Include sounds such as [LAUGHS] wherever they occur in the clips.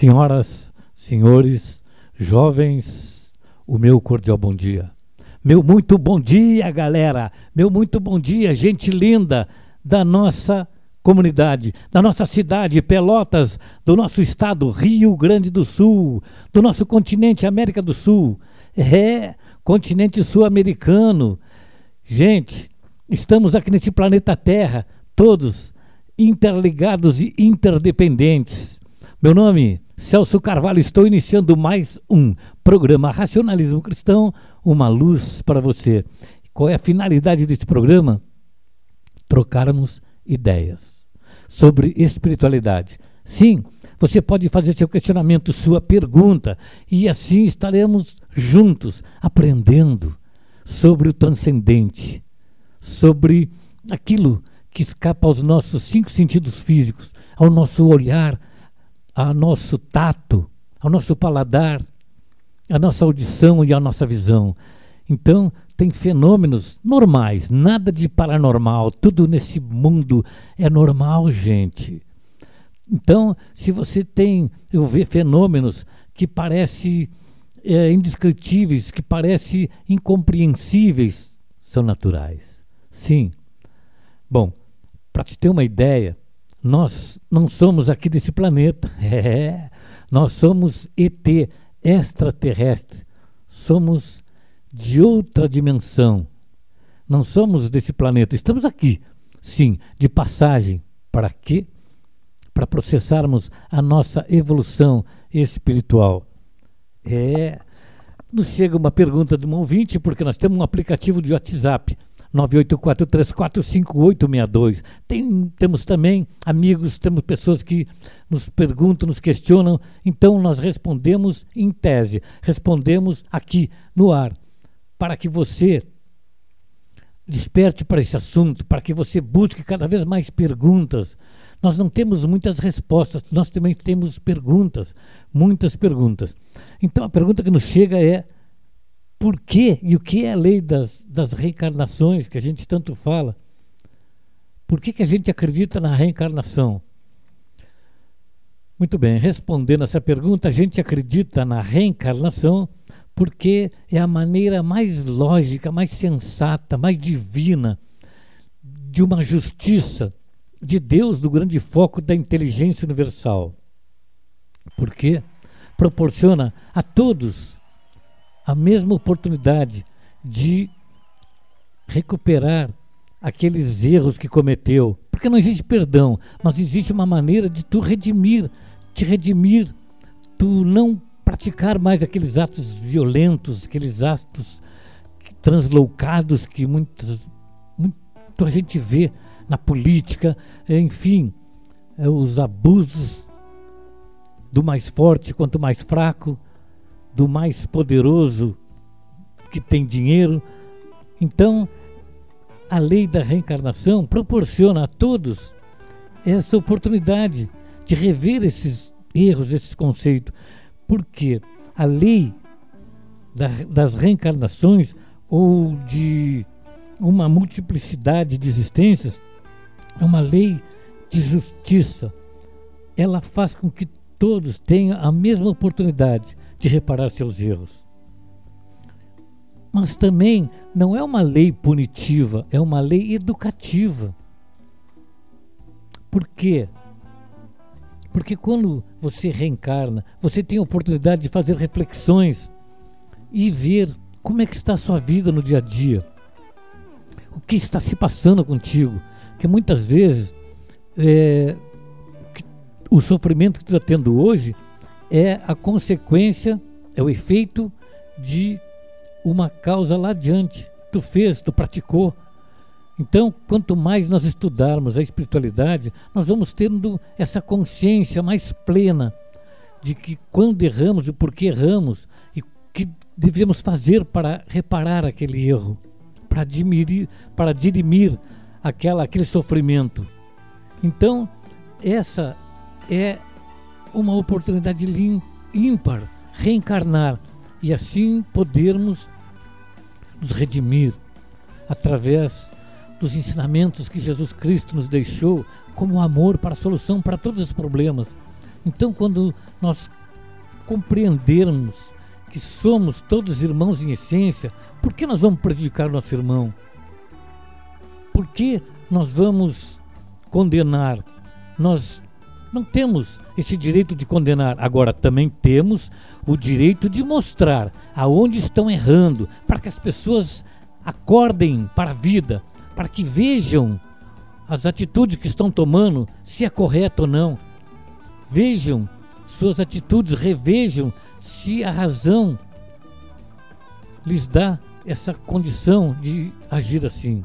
Senhoras, senhores, jovens, o meu cordial bom dia. Meu muito bom dia, galera. Meu muito bom dia, gente linda da nossa comunidade, da nossa cidade, Pelotas, do nosso estado, Rio Grande do Sul, do nosso continente, América do Sul. É, continente sul-americano. Gente, estamos aqui nesse planeta Terra, todos interligados e interdependentes. Meu nome, Celso Carvalho, estou iniciando mais um programa Racionalismo Cristão, uma luz para você. Qual é a finalidade desse programa? Trocarmos ideias sobre espiritualidade. Sim, você pode fazer seu questionamento, sua pergunta, e assim estaremos juntos aprendendo sobre o transcendente, sobre aquilo que escapa aos nossos cinco sentidos físicos, ao nosso olhar, ao nosso tato, ao nosso paladar, à nossa audição e à nossa visão. Então, tem fenômenos normais, nada de paranormal, tudo nesse mundo é normal, gente. Então, se você tem, eu vejo fenômenos que parecem é, indescritíveis, que parecem incompreensíveis, são naturais. Sim. Bom, para te ter uma ideia, nós não somos aqui desse planeta. [LAUGHS] É, nós somos ET, extraterrestre. Somos de outra dimensão. Não somos desse planeta, estamos aqui, sim, de passagem. Para quê? Para processarmos a nossa evolução espiritual. É. Nos chega uma pergunta de um ouvinte, porque nós temos um aplicativo de WhatsApp. 984345862. Tem, temos também amigos, temos pessoas que nos perguntam, nos questionam, então nós respondemos em tese, respondemos aqui no ar para que você desperte para esse assunto, para que você busque cada vez mais perguntas. Nós não temos muitas respostas, nós também temos perguntas, muitas perguntas. Então a pergunta que nos chega é: por que e o que é a lei das, das reencarnações que a gente tanto fala? Por que, que a gente acredita na reencarnação? Muito bem, respondendo essa pergunta, a gente acredita na reencarnação porque é a maneira mais lógica, mais sensata, mais divina de uma justiça de Deus do grande foco da inteligência universal. Porque proporciona a todos a mesma oportunidade de recuperar aqueles erros que cometeu. Porque não existe perdão, mas existe uma maneira de tu redimir, te redimir, tu não praticar mais aqueles atos violentos, aqueles atos transloucados que muitas, muita gente vê na política, enfim, é, os abusos do mais forte quanto mais fraco, do mais poderoso que tem dinheiro. Então, a lei da reencarnação proporciona a todos essa oportunidade de rever esses erros, esses conceitos, porque a lei da, das reencarnações ou de uma multiplicidade de existências é uma lei de justiça. Ela faz com que todos tenham a mesma oportunidade de reparar seus erros. Mas também não é uma lei punitiva, é uma lei educativa. Por quê? Porque quando você reencarna, você tem a oportunidade de fazer reflexões e ver como é que está a sua vida no dia a dia. O que está se passando contigo. Que muitas vezes é, o sofrimento que tu está tendo hoje é a consequência, é o efeito de uma causa lá adiante. Tu fez, tu praticou, então, quanto mais nós estudarmos a espiritualidade, nós vamos tendo essa consciência mais plena de que quando erramos e por que erramos e o que devemos fazer para reparar aquele erro, para dirimir, para dirimir aquela, aquele sofrimento. Então, essa é uma oportunidade ímpar, reencarnar e assim podermos nos redimir através dos ensinamentos que Jesus Cristo nos deixou como amor para a solução para todos os problemas. Então, quando nós compreendermos que somos todos irmãos em essência, por que nós vamos prejudicar o nosso irmão? Por que nós vamos condenar? Nós não temos esse direito de condenar. Agora, também temos o direito de mostrar aonde estão errando, para que as pessoas acordem para a vida, para que vejam as atitudes que estão tomando, se é correto ou não. Vejam suas atitudes, revejam se a razão lhes dá essa condição de agir assim.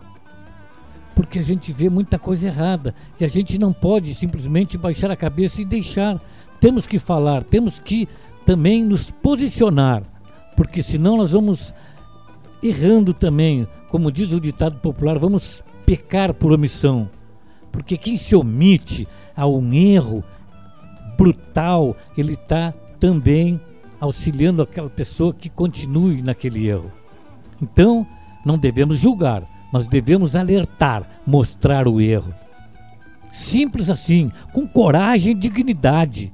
Porque a gente vê muita coisa errada e a gente não pode simplesmente baixar a cabeça e deixar. Temos que falar, temos que também nos posicionar, porque senão nós vamos errando também, como diz o ditado popular, vamos pecar por omissão. Porque quem se omite a um erro brutal, ele está também auxiliando aquela pessoa que continue naquele erro. Então, não devemos julgar, mas devemos alertar, mostrar o erro. Simples assim, com coragem e dignidade,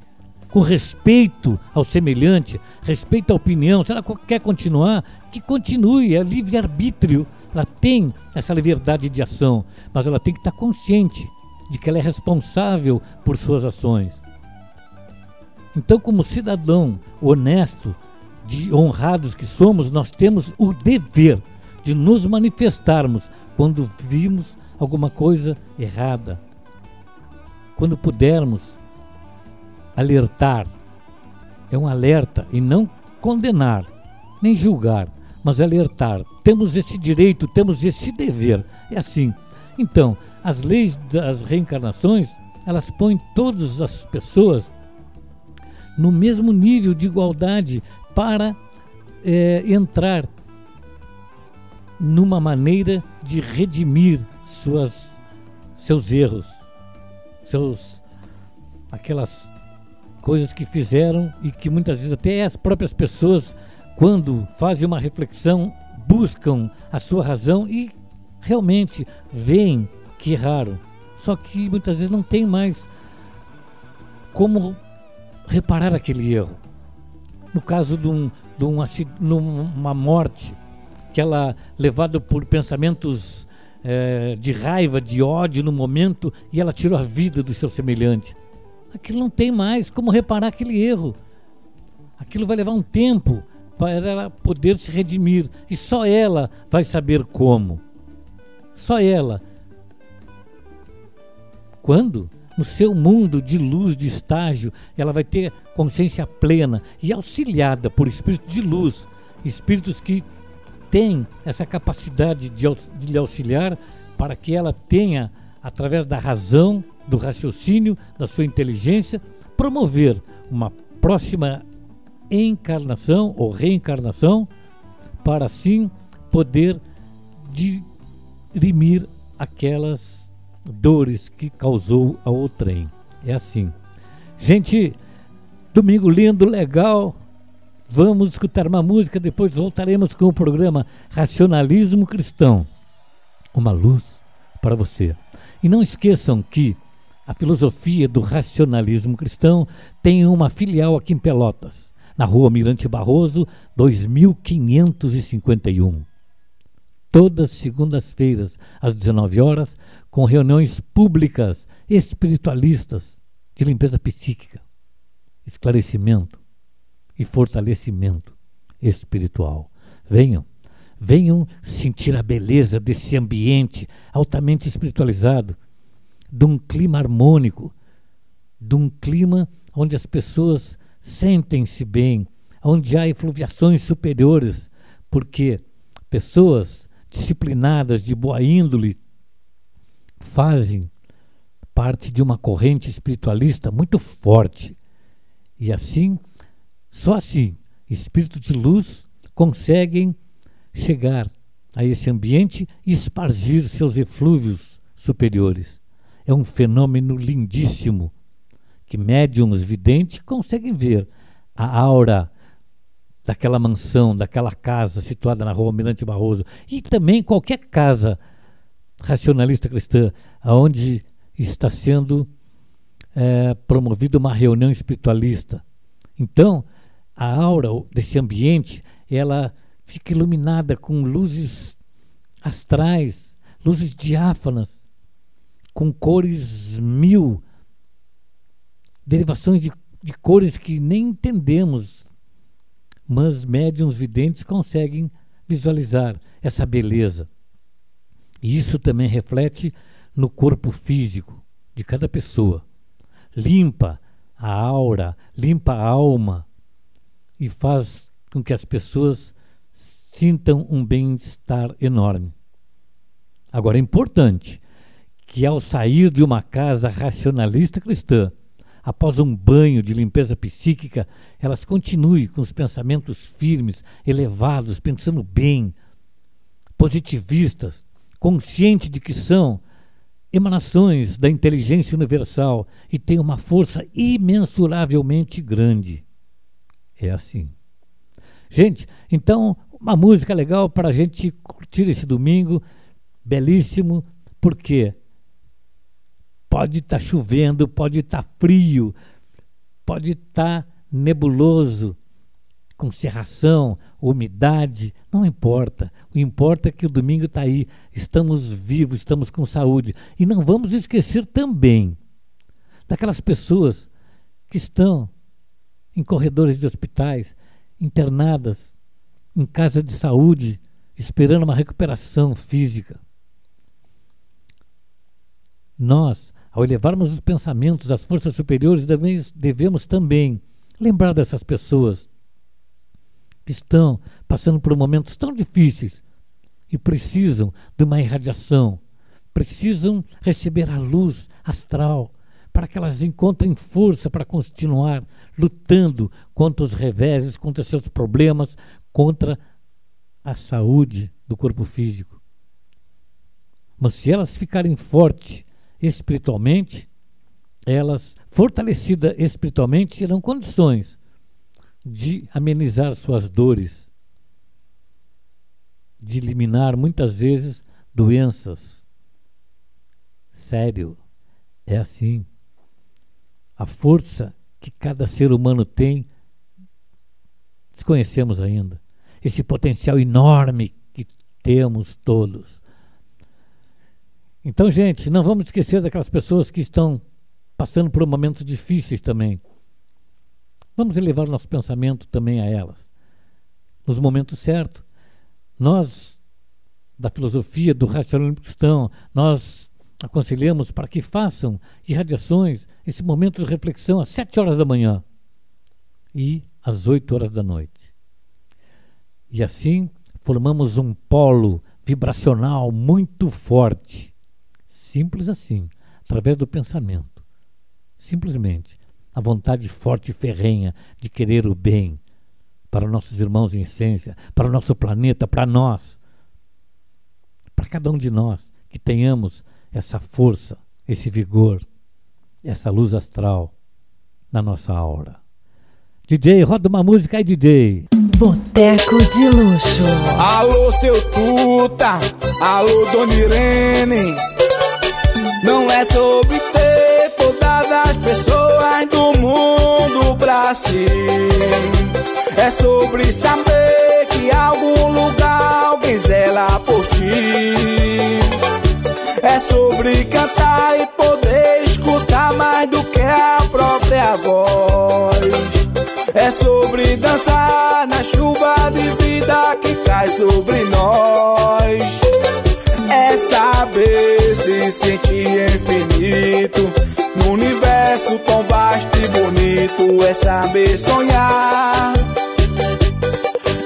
com respeito ao semelhante, respeito à opinião. Se ela quer continuar, que continue, é livre-arbítrio. Ela tem essa liberdade de ação, mas ela tem que estar consciente de que ela é responsável por suas ações. Então, como cidadão honesto, de honrados que somos, nós temos o dever de nos manifestarmos quando vimos alguma coisa errada. Quando pudermos alertar, é um alerta e não condenar, nem julgar, mas alertar. Temos esse direito, temos esse dever. É assim. Então, as leis das reencarnações, elas põem todas as pessoas no mesmo nível de igualdade para é, entrar numa maneira de redimir suas, seus erros, seus aquelas coisas que fizeram e que muitas vezes até as próprias pessoas, quando fazem uma reflexão, buscam a sua razão e realmente veem que erraram. Só que muitas vezes não tem mais como reparar aquele erro. No caso de, um, de um, uma morte, que ela levada por pensamentos é, de raiva, de ódio no momento, e ela tirou a vida do seu semelhante. Aquilo não tem mais como reparar aquele erro. Aquilo vai levar um tempo para ela poder se redimir. E só ela vai saber como. Só ela. Quando? no seu mundo de luz, de estágio, ela vai ter consciência plena e auxiliada por espíritos de luz, espíritos que têm essa capacidade de, de lhe auxiliar para que ela tenha, através da razão, do raciocínio, da sua inteligência, promover uma próxima encarnação ou reencarnação para assim poder dirimir aquelas dores que causou ao trem. É assim. Gente, domingo lindo, legal. Vamos escutar uma música, depois voltaremos com o programa Racionalismo Cristão. Uma luz para você. E não esqueçam que a filosofia do racionalismo cristão tem uma filial aqui em Pelotas, na rua Mirante Barroso, 2551. Todas segundas-feiras, às 19 horas, com reuniões públicas espiritualistas de limpeza psíquica, esclarecimento e fortalecimento espiritual. Venham, venham sentir a beleza desse ambiente altamente espiritualizado, de um clima harmônico, de um clima onde as pessoas sentem-se bem, onde há efluviações superiores, porque pessoas disciplinadas, de boa índole, fazem parte de uma corrente espiritualista muito forte. E assim, só assim, espíritos de luz conseguem chegar a esse ambiente e espargir seus eflúvios superiores. É um fenômeno lindíssimo que médiums videntes conseguem ver a aura daquela mansão, daquela casa situada na rua Almirante Barroso e também qualquer casa racionalista cristã, aonde está sendo é, promovido uma reunião espiritualista. Então, a aura desse ambiente, ela fica iluminada com luzes astrais, luzes diáfanas, com cores mil, derivações de, de cores que nem entendemos, mas médiums videntes conseguem visualizar essa beleza. E isso também reflete no corpo físico de cada pessoa. Limpa a aura, limpa a alma e faz com que as pessoas sintam um bem-estar enorme. Agora, é importante que ao sair de uma casa racionalista cristã, após um banho de limpeza psíquica, elas continuem com os pensamentos firmes, elevados, pensando bem, positivistas, conscientes de que são emanações da inteligência universal e têm uma força imensuravelmente grande. É assim. Gente, então, uma música legal para a gente curtir esse domingo, belíssimo, porque pode estar tá chovendo, pode estar tá frio, pode estar tá nebuloso, com cerração, umidade, não importa. O importa é que o domingo está aí, estamos vivos, estamos com saúde. E não vamos esquecer também daquelas pessoas que estão em corredores de hospitais, internadas, em casa de saúde, esperando uma recuperação física. Nós, ao elevarmos os pensamentos às forças superiores, devemos, devemos também lembrar dessas pessoas que estão passando por momentos tão difíceis e precisam de uma irradiação, precisam receber a luz astral para que elas encontrem força para continuar lutando contra os reveses, contra seus problemas, contra a saúde do corpo físico. Mas se elas ficarem fortes espiritualmente, elas, fortalecidas espiritualmente, terão condições de amenizar suas dores, de eliminar muitas vezes doenças. Sério, é assim. A força que cada ser humano tem, desconhecemos ainda. Esse potencial enorme que temos todos. Então, gente, não vamos esquecer daquelas pessoas que estão passando por momentos difíceis também. Vamos elevar nosso pensamento também a elas. Nos momentos certos, nós, da filosofia, do racionalismo cristão, nós aconselhamos para que façam irradiações, esse momento de reflexão às sete horas da manhã e às oito horas da noite. E assim formamos um polo vibracional muito forte. Simples assim, através do pensamento. Simplesmente a vontade forte e ferrenha de querer o bem para nossos irmãos em essência, para o nosso planeta, para nós. Para cada um de nós que tenhamos essa força, esse vigor, essa luz astral na nossa aura. DJ, roda uma música aí, DJ. Boteco de luxo. Alô, seu Tuta. Alô, Dona Irene. Não é sobre ter todas as pessoas do mundo pra si. É sobre saber que em algum lugar alguém zela por ti. É sobre cantar e poder mais do que a própria voz. É sobre dançar na chuva de vida que cai sobre nós. É saber se sentir infinito no universo tão vasto e bonito. É saber sonhar.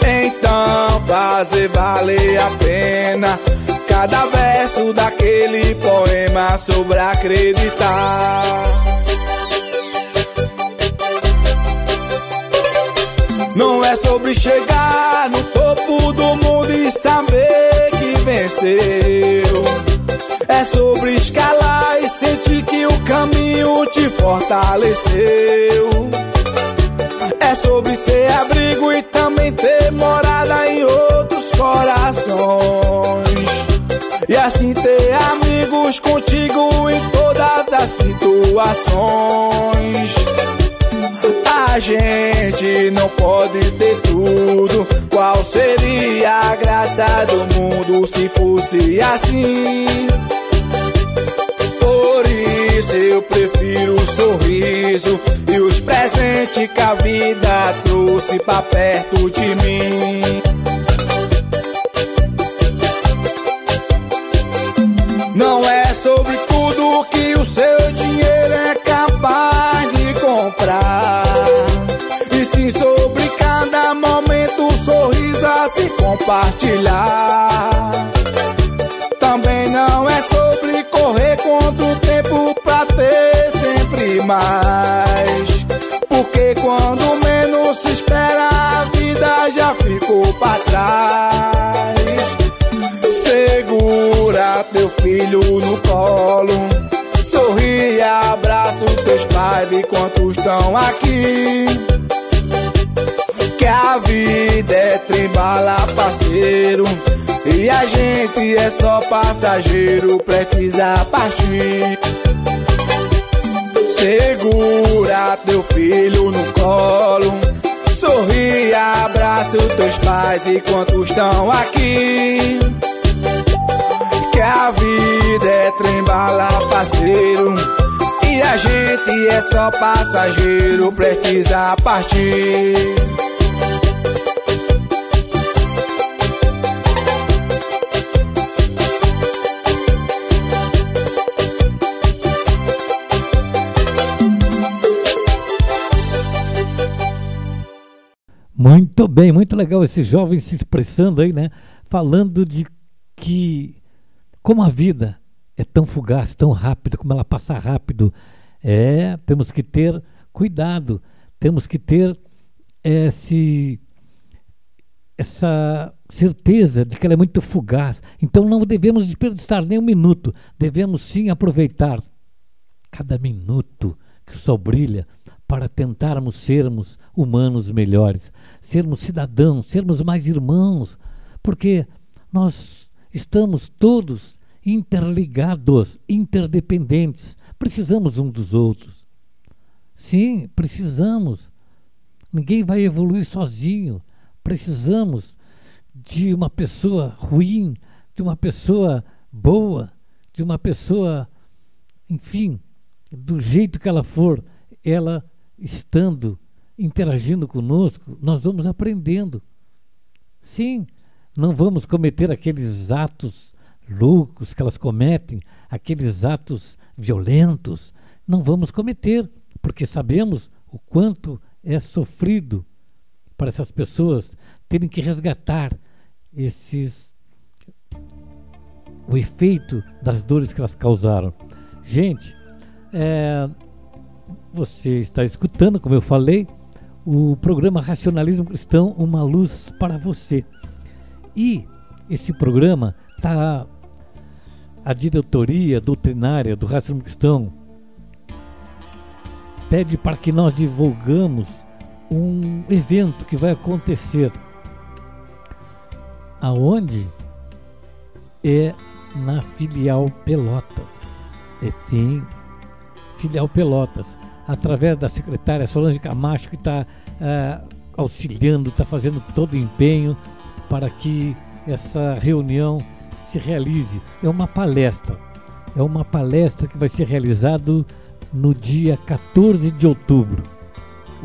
Então fazer valer a pena cada verso daquele poema sobre acreditar. Não é sobre chegar no topo do mundo e saber que venceu. É sobre escalar e sentir que o caminho te fortaleceu. É sobre ser abrigo e também ter morada em outros corações. E assim ter amigos contigo em todas as situações. A gente não pode ter tudo. Qual seria a graça do mundo se fosse assim? Por isso eu prefiro o sorriso e os presentes que a vida trouxe pra perto de mim. Sobre tudo que o seu dinheiro é capaz de comprar. E sim sobre cada momento, sorriso a se compartilhar. Enquanto estão aqui. Que a vida é trembala, parceiro. E a gente é só passageiro, precisa partir. Segura teu filho no colo. Sorri, abraça os teus pais enquanto estão aqui. Que a vida é trembala, parceiro. E a gente é só passageiro, precisa partir. Muito bem, muito legal esse jovem se expressando aí, né? Falando de que como a vida é tão fugaz, tão rápida, como ela passa rápido, é, temos que ter cuidado, temos que ter esse, essa certeza de que ela é muito fugaz. Então não devemos desperdiçar nem um minuto, devemos sim aproveitar cada minuto que o sol brilha para tentarmos sermos humanos melhores, sermos cidadãos, sermos mais irmãos, porque nós estamos todos interligados, interdependentes, precisamos um dos outros. Sim, precisamos. Ninguém vai evoluir sozinho. Precisamos de uma pessoa ruim, de uma pessoa boa, de uma pessoa, enfim, do jeito que ela for, ela estando interagindo conosco, nós vamos aprendendo. Sim, não vamos cometer aqueles atos loucos que elas cometem, aqueles atos violentos. Não vamos cometer, porque sabemos o quanto é sofrido para essas pessoas terem que resgatar esses o efeito das dores que elas causaram. Gente, é, você está escutando, como eu falei, o programa Racionalismo Cristão, uma luz para você. E esse programa está a diretoria doutrinária do Racionalismo Cristão pede para que nós divulgamos um evento que vai acontecer aonde é na filial Pelotas. É sim, filial Pelotas através da secretária Solange Camacho, que está uh, auxiliando, está fazendo todo o empenho para que essa reunião se realize. É uma palestra, é uma palestra que vai ser realizada no dia 14 de outubro,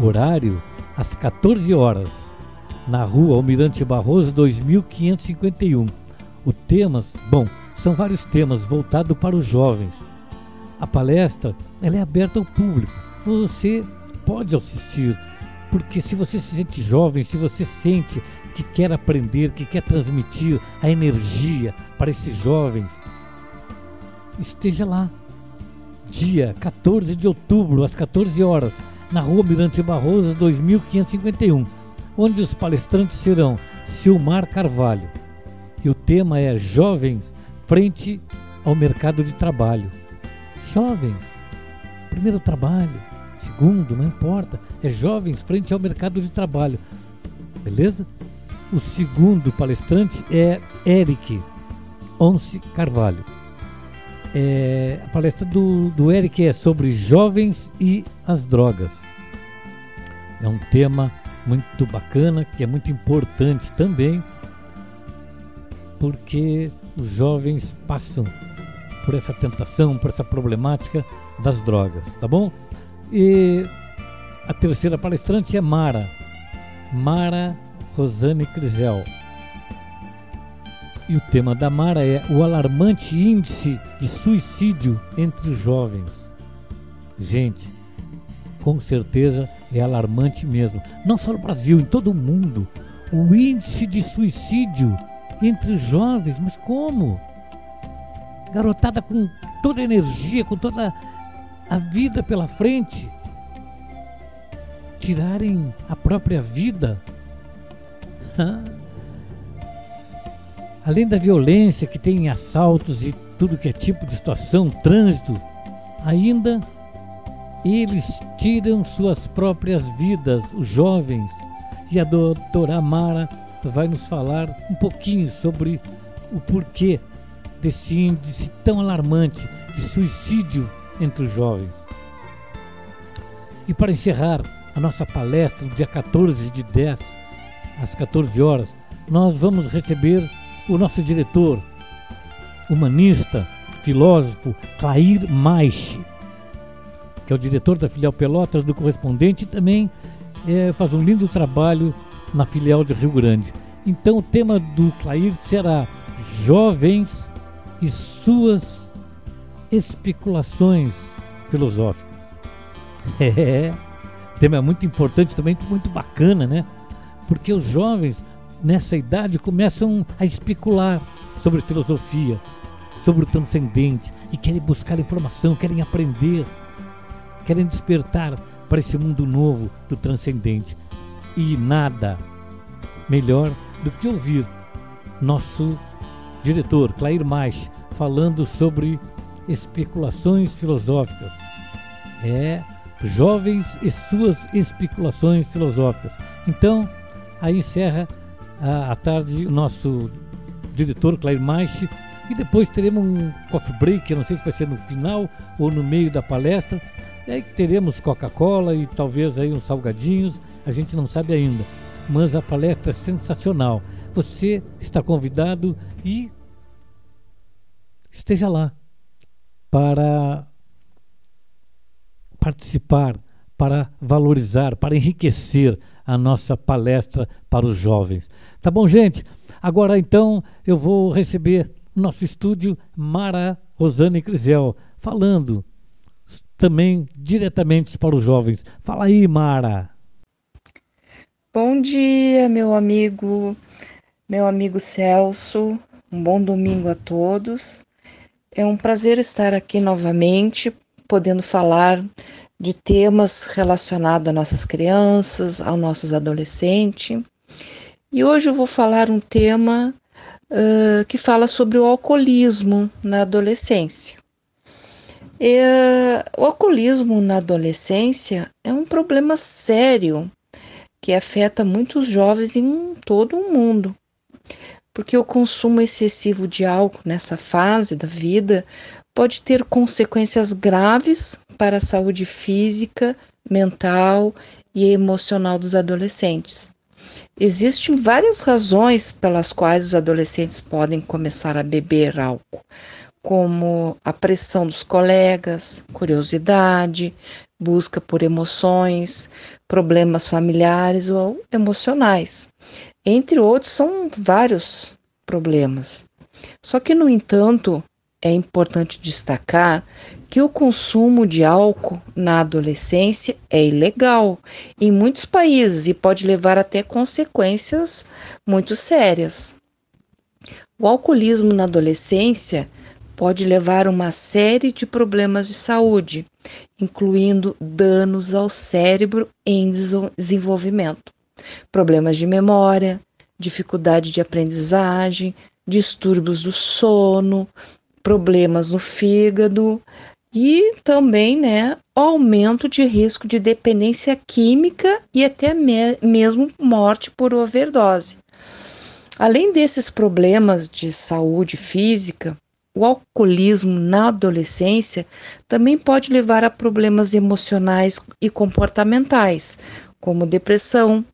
horário às 14 horas, na rua Almirante Barroso 2551. O tema, bom, são vários temas voltados para os jovens. A palestra ela é aberta ao público você pode assistir, porque se você se sente jovem, se você sente que quer aprender, que quer transmitir a energia para esses jovens, esteja lá. Dia 14 de outubro, às 14 horas, na rua Mirante Barroso, 2551, onde os palestrantes serão Silmar Carvalho. E o tema é Jovens frente ao mercado de trabalho. Jovens, primeiro trabalho, segundo, não importa. É jovens frente ao mercado de trabalho. Beleza? O segundo palestrante é Eric Once Carvalho. É, a palestra do, do Eric é sobre jovens e as drogas. É um tema muito bacana, que é muito importante também, porque os jovens passam por essa tentação, por essa problemática das drogas, tá bom? E a terceira palestrante é Mara, Mara Rosane Crisel. E o tema da Mara é o alarmante índice de suicídio entre os jovens. Gente, com certeza é alarmante mesmo. Não só no Brasil, em todo o mundo. O índice de suicídio entre os jovens, mas como? Garotada com toda a energia, com toda a vida pela frente, tirarem a própria vida. Além da violência que tem em assaltos e tudo que é tipo de situação, trânsito, ainda eles tiram suas próprias vidas, os jovens. E a doutora Amara vai nos falar um pouquinho sobre o porquê desse índice tão alarmante de suicídio entre os jovens. E para encerrar a nossa palestra, no dia 14 de 10, às 14 horas, nós vamos receber o nosso diretor, humanista, filósofo, Clair Maiche, que é o diretor da filial Pelotas do Correspondente e também é, faz um lindo trabalho na filial de Rio Grande. Então o tema do Clair será Jovens e suas especulações filosóficas. [LAUGHS] É, tema é muito importante também, muito bacana, né? Porque os jovens nessa idade começam a especular sobre filosofia, sobre o transcendente e querem buscar informação, querem aprender, querem despertar para esse mundo novo do transcendente. E nada melhor do que ouvir nosso diretor, Clair Mais, falando sobre especulações filosóficas. É, jovens e suas especulações filosóficas. Então, aí encerra a, a tarde o nosso diretor, Clair Mais, e depois teremos um coffee break, não sei se vai ser no final ou no meio da palestra. E aí teremos Coca-Cola e talvez aí uns salgadinhos, a gente não sabe ainda. Mas a palestra é sensacional. Você está convidado e esteja lá para participar, para valorizar, para enriquecer a nossa palestra para os jovens. Tá bom, gente? Agora então eu vou receber no nosso estúdio Mara Rosane Crisel, falando também diretamente para os jovens. Fala aí, Mara. Bom dia, meu amigo, meu amigo Celso. Um bom domingo a todos. É um prazer estar aqui novamente, podendo falar de temas relacionados às nossas crianças, aos nossos adolescentes. E hoje eu vou falar um tema uh, que fala sobre o alcoolismo na adolescência. O alcoolismo na adolescência é um problema sério que afeta muitos jovens em todo o mundo porque o consumo excessivo de álcool nessa fase da vida pode ter consequências graves para a saúde física, mental e emocional dos adolescentes. Existem várias razões pelas quais os adolescentes podem começar a beber álcool, como a pressão dos colegas, curiosidade, busca por emoções, problemas familiares ou emocionais. Entre outros, são vários problemas. Só que, no entanto, é importante destacar que o consumo de álcool na adolescência é ilegal em muitos países e pode levar até consequências muito sérias. O alcoolismo na adolescência pode levar a uma série de problemas de saúde, incluindo danos ao cérebro em desenvolvimento problemas de memória, dificuldade de aprendizagem, distúrbios do sono, problemas no fígado e também, né, aumento de risco de dependência química e até me mesmo morte por overdose. Além desses problemas de saúde física, o alcoolismo na adolescência também pode levar a problemas emocionais e comportamentais, como depressão,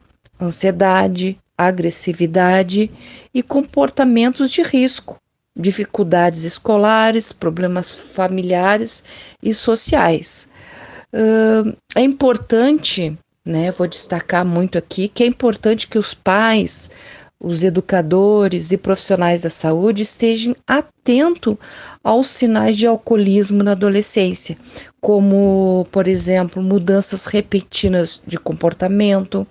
ansiedade, agressividade e comportamentos de risco, dificuldades escolares, problemas familiares e sociais. Uh, é importante, né, vou destacar muito aqui, que é importante que os pais os educadores e profissionais da saúde estejam atentos aos sinais de alcoolismo na adolescência, como, por exemplo, mudanças repentinas de comportamento,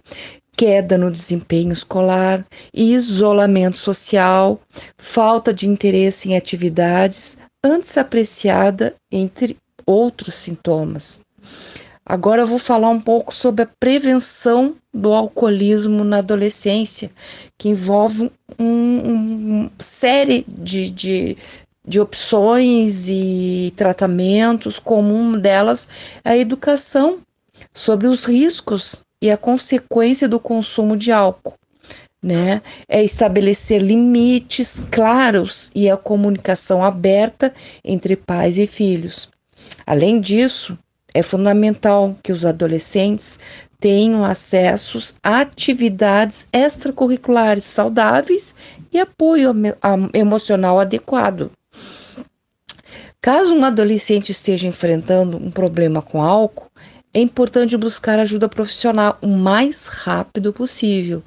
queda no desempenho escolar, isolamento social, falta de interesse em atividades antes apreciada, entre outros sintomas. Agora eu vou falar um pouco sobre a prevenção do alcoolismo na adolescência, que envolve uma um série de, de, de opções e tratamentos, como uma delas é a educação sobre os riscos e a consequência do consumo de álcool. Né? É estabelecer limites claros e a comunicação aberta entre pais e filhos. Além disso, é fundamental que os adolescentes tenham acesso a atividades extracurriculares saudáveis e apoio emocional adequado. Caso um adolescente esteja enfrentando um problema com álcool, é importante buscar ajuda profissional o mais rápido possível.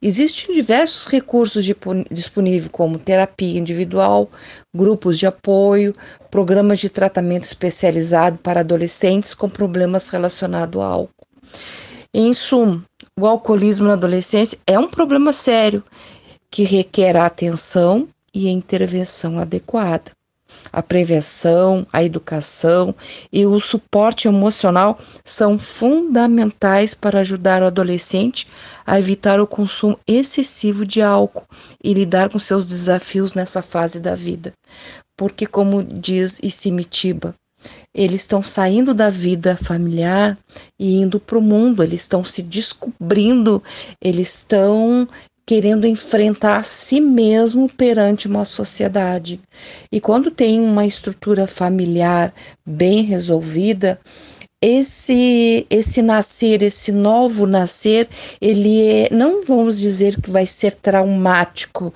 Existem diversos recursos disponíveis, como terapia individual, grupos de apoio, programas de tratamento especializado para adolescentes com problemas relacionados ao álcool. Em suma, o alcoolismo na adolescência é um problema sério que requer atenção e intervenção adequada. A prevenção, a educação e o suporte emocional são fundamentais para ajudar o adolescente a evitar o consumo excessivo de álcool e lidar com seus desafios nessa fase da vida. Porque, como diz Issimitiba, eles estão saindo da vida familiar e indo para o mundo, eles estão se descobrindo, eles estão querendo enfrentar a si mesmo perante uma sociedade. E quando tem uma estrutura familiar bem resolvida, esse esse nascer, esse novo nascer, ele é, não vamos dizer que vai ser traumático,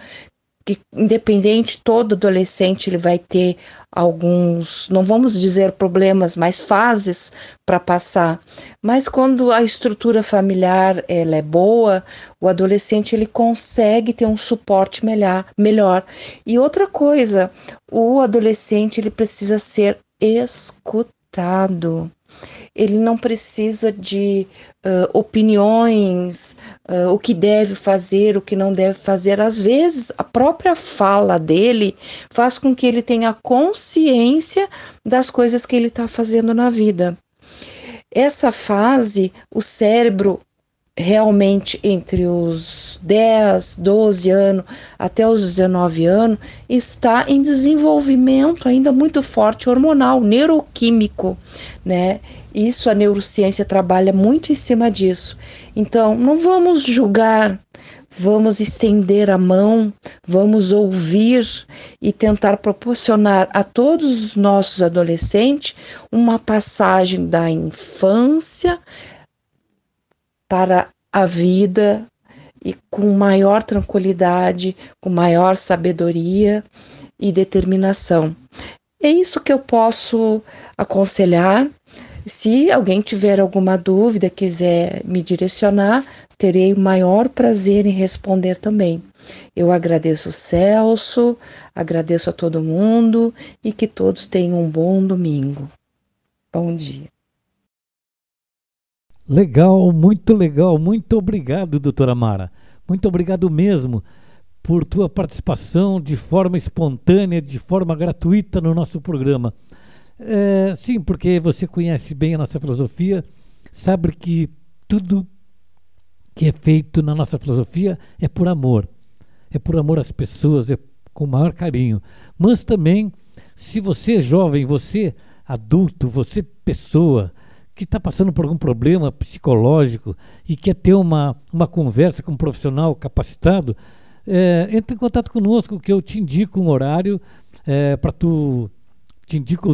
que independente todo adolescente ele vai ter alguns, não vamos dizer problemas, mas fases para passar. Mas quando a estrutura familiar ela é boa, o adolescente ele consegue ter um suporte melhor, melhor. E outra coisa, o adolescente ele precisa ser escutado ele não precisa de uh, opiniões, uh, o que deve fazer, o que não deve fazer. Às vezes, a própria fala dele faz com que ele tenha consciência das coisas que ele está fazendo na vida. Essa fase, o cérebro realmente entre os 10, 12 anos até os 19 anos está em desenvolvimento ainda muito forte hormonal, neuroquímico, né? Isso a neurociência trabalha muito em cima disso. Então, não vamos julgar, vamos estender a mão, vamos ouvir e tentar proporcionar a todos os nossos adolescentes uma passagem da infância para a vida e com maior tranquilidade, com maior sabedoria e determinação. É isso que eu posso aconselhar. Se alguém tiver alguma dúvida, quiser me direcionar, terei o maior prazer em responder também. Eu agradeço o Celso, agradeço a todo mundo e que todos tenham um bom domingo. Bom dia. Legal, muito legal. Muito obrigado, doutora Mara. Muito obrigado mesmo por tua participação de forma espontânea, de forma gratuita no nosso programa. É, sim, porque você conhece bem a nossa filosofia, sabe que tudo que é feito na nossa filosofia é por amor. É por amor às pessoas, é com maior carinho. Mas também, se você é jovem, você adulto, você pessoa, que está passando por algum problema psicológico e quer ter uma, uma conversa com um profissional capacitado, é, entre em contato conosco, que eu te indico um horário é, para tu te indica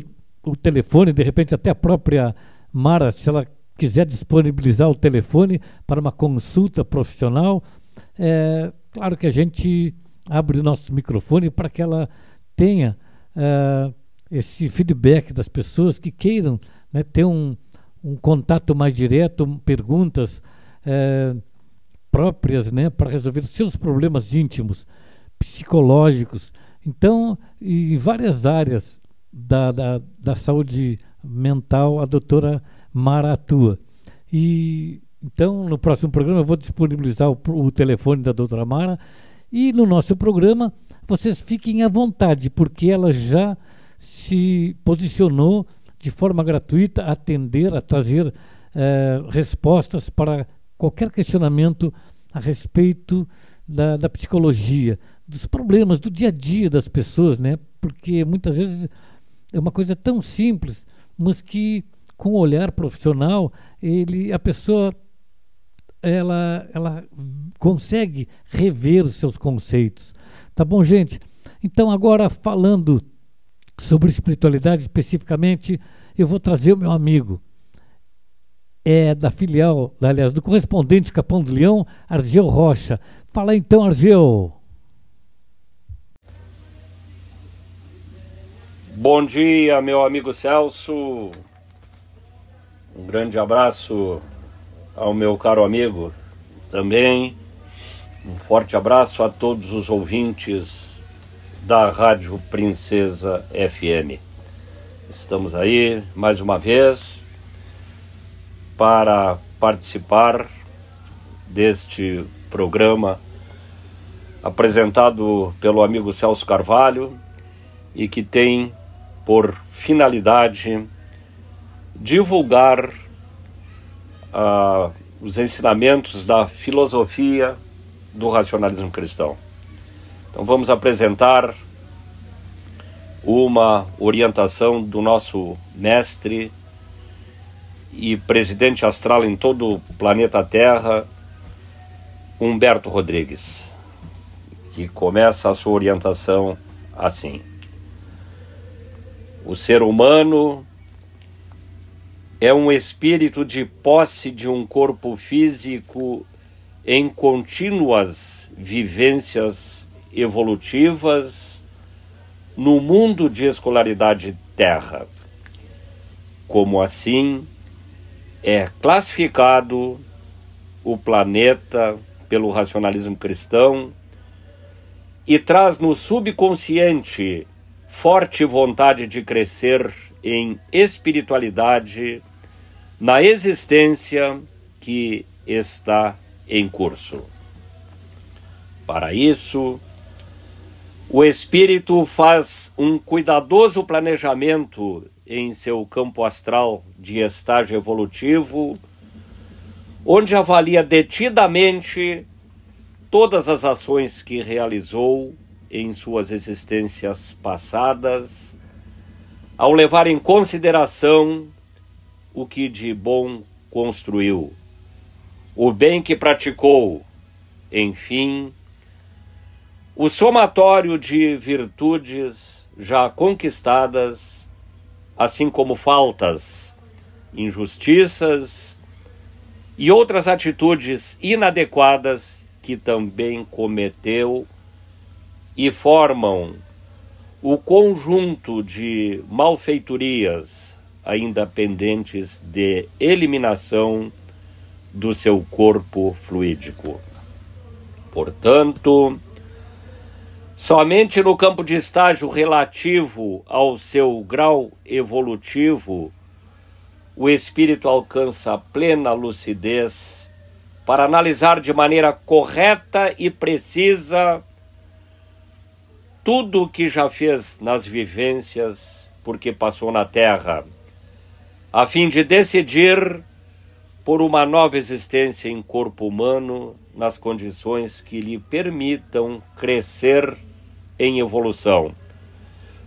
o, telefone, de repente até a própria Mara, se ela quiser disponibilizar o telefone para uma consulta profissional, é, claro que a gente abre o nosso microfone para que ela tenha é, esse feedback das pessoas que queiram né, ter um, um contato mais direto, perguntas é, próprias né, para resolver seus problemas íntimos, psicológicos. Então, em várias áreas da, da, da saúde mental, a doutora Mara atua. E então, no próximo programa, eu vou disponibilizar o, o telefone da doutora Mara. E no nosso programa, vocês fiquem à vontade, porque ela já se posicionou de forma gratuita a atender, a trazer eh, respostas para qualquer questionamento a respeito da, da, psicologia, dos problemas do dia a dia das pessoas, né? Porque muitas vezes é uma coisa tão simples, mas que com o olhar profissional, ele, a pessoa ela, ela consegue rever os seus conceitos. Tá bom, gente? Então, agora falando sobre espiritualidade especificamente, eu vou trazer o meu amigo. É da filial, aliás, do correspondente Capão do Leão, Argel Rocha. Fala então, Argel. Bom dia, meu amigo Celso. Um grande abraço ao meu caro amigo também. Um forte abraço a todos os ouvintes da Rádio Princesa FM. Estamos aí mais uma vez para participar deste programa apresentado pelo amigo Celso Carvalho e que tem por finalidade divulgar uh, os ensinamentos da filosofia do racionalismo cristão. Então vamos apresentar uma orientação do nosso mestre e presidente astral em todo o planeta Terra, Humberto Rodrigues, que começa a sua orientação assim: O ser humano é um espírito de posse de um corpo físico em contínuas vivências evolutivas no mundo de escolaridade Terra. Como assim é classificado o planeta pelo racionalismo cristão e traz no subconsciente forte vontade de crescer em espiritualidade na existência que está em curso. Para isso, o espírito faz um cuidadoso planejamento em seu campo astral de estágio evolutivo, onde avalia detidamente todas as ações que realizou em suas existências passadas, ao levar em consideração o que de bom construiu, o bem que praticou, enfim, o somatório de virtudes já conquistadas, assim como faltas, injustiças e outras atitudes inadequadas que também cometeu e formam o conjunto de malfeitorias ainda pendentes de eliminação do seu corpo fluídico. Portanto, somente no campo de estágio relativo ao seu grau evolutivo, o espírito alcança plena lucidez para analisar de maneira correta e precisa tudo o que já fez nas vivências porque passou na Terra a fim de decidir por uma nova existência em corpo humano nas condições que lhe permitam crescer em evolução,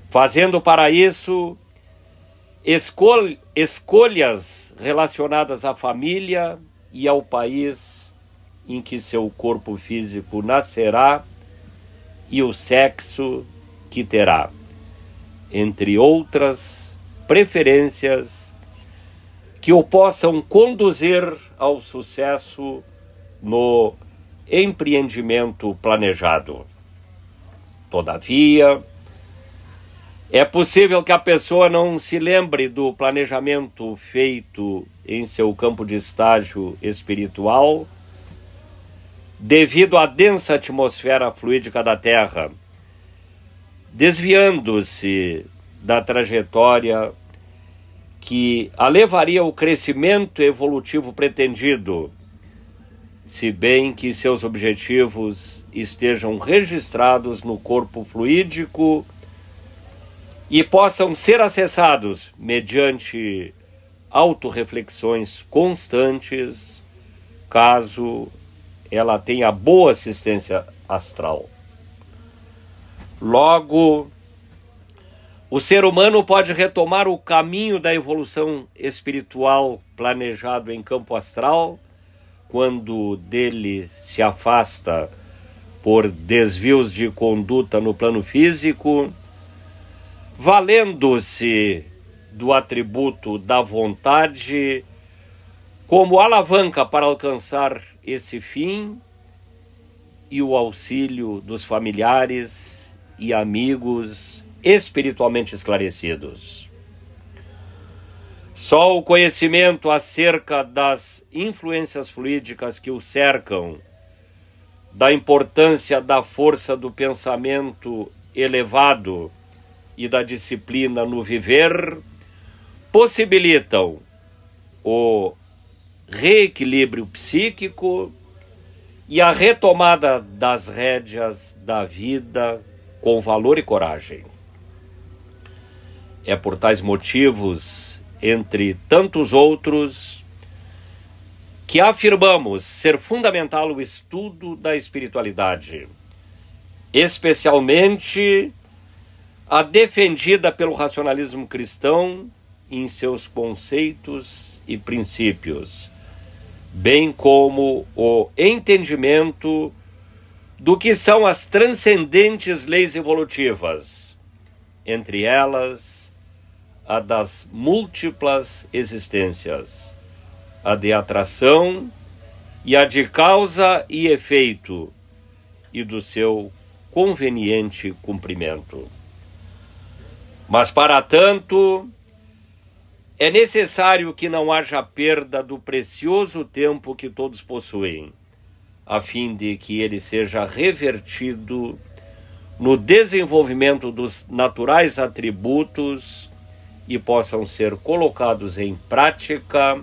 fazendo para isso escol escolhas relacionadas à família e ao país em que seu corpo físico nascerá e o sexo que terá. entre outras preferências que o possam conduzir ao sucesso no empreendimento planejado. Todavia, é possível que a pessoa não se lembre do planejamento feito em seu campo de estágio espiritual, devido à densa atmosfera fluídica da Terra, desviando-se da trajetória que a levaria ao crescimento evolutivo pretendido, se bem que seus objetivos estejam registrados no corpo fluídico e possam ser acessados mediante autorreflexões constantes, caso ela tenha boa assistência astral. Logo, o ser humano pode retomar o caminho da evolução espiritual planejado em campo astral quando dele se afasta por desvios de conduta no plano físico valendo-se do atributo da vontade como alavanca para alcançar esse fim e o auxílio dos familiares e amigos espiritualmente esclarecidos. Só o conhecimento acerca das influências fluídicas que o cercam, da importância da força do pensamento elevado e da disciplina no viver possibilitam o reequilíbrio psíquico e a retomada das rédeas da vida com valor e coragem. É por tais motivos, entre tantos outros, que afirmamos ser fundamental o estudo da espiritualidade, especialmente a defendida pelo racionalismo cristão em seus conceitos e princípios, bem como o entendimento do que são as transcendentes leis evolutivas, entre elas a das múltiplas existências, a de atração e a de causa e efeito, e do seu conveniente cumprimento. Mas para tanto, é necessário que não haja perda do precioso tempo que todos possuem, a fim de que ele seja revertido no desenvolvimento dos naturais atributos e possam ser colocados em prática